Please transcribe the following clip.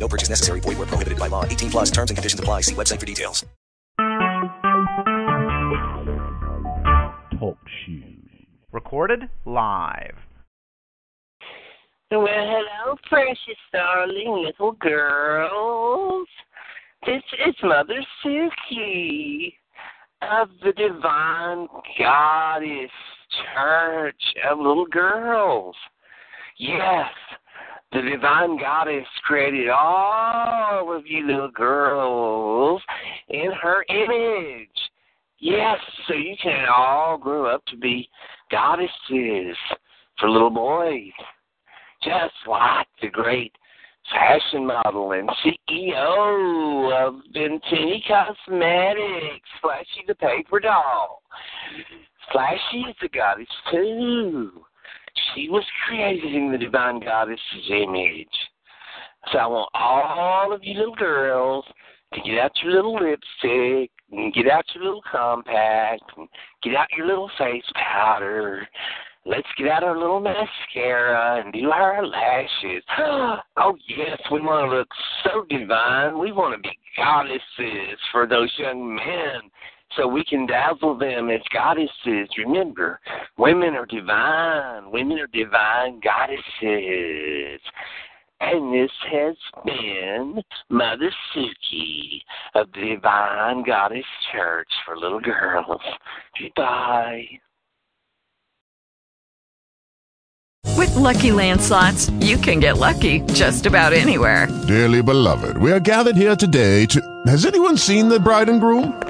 No purchase necessary. Void where prohibited by law. 18 plus terms and conditions apply. See website for details. Talk shoes. Recorded live. Well, hello, precious darling little girls. This is Mother Sookie of the Divine Goddess Church of Little Girls. Yes, the Divine Goddess created all of you little girls in her image. Yes, so you can all grow up to be goddesses for little boys just like the great fashion model and CEO of Ventini Cosmetics, Flashy the Paper Doll. Flashy is a goddess too. She was created in the divine goddess's image. So I want all of you little girls to get out your little lipstick and get out your little compact and get out your little face powder Let's get out our little mascara and do our lashes. Oh, yes, we want to look so divine. We want to be goddesses for those young men so we can dazzle them as goddesses. Remember, women are divine. Women are divine goddesses. And this has been Mother Sookie of the Divine Goddess Church for Little Girls. Goodbye. With Lucky Land slots, you can get lucky just about anywhere. Dearly beloved, we are gathered here today to. Has anyone seen the bride and groom?